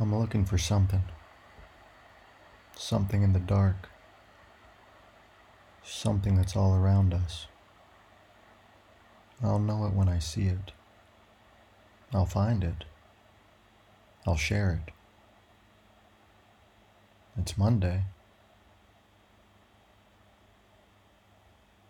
I'm looking for something. Something in the dark. Something that's all around us. I'll know it when I see it. I'll find it. I'll share it. It's Monday.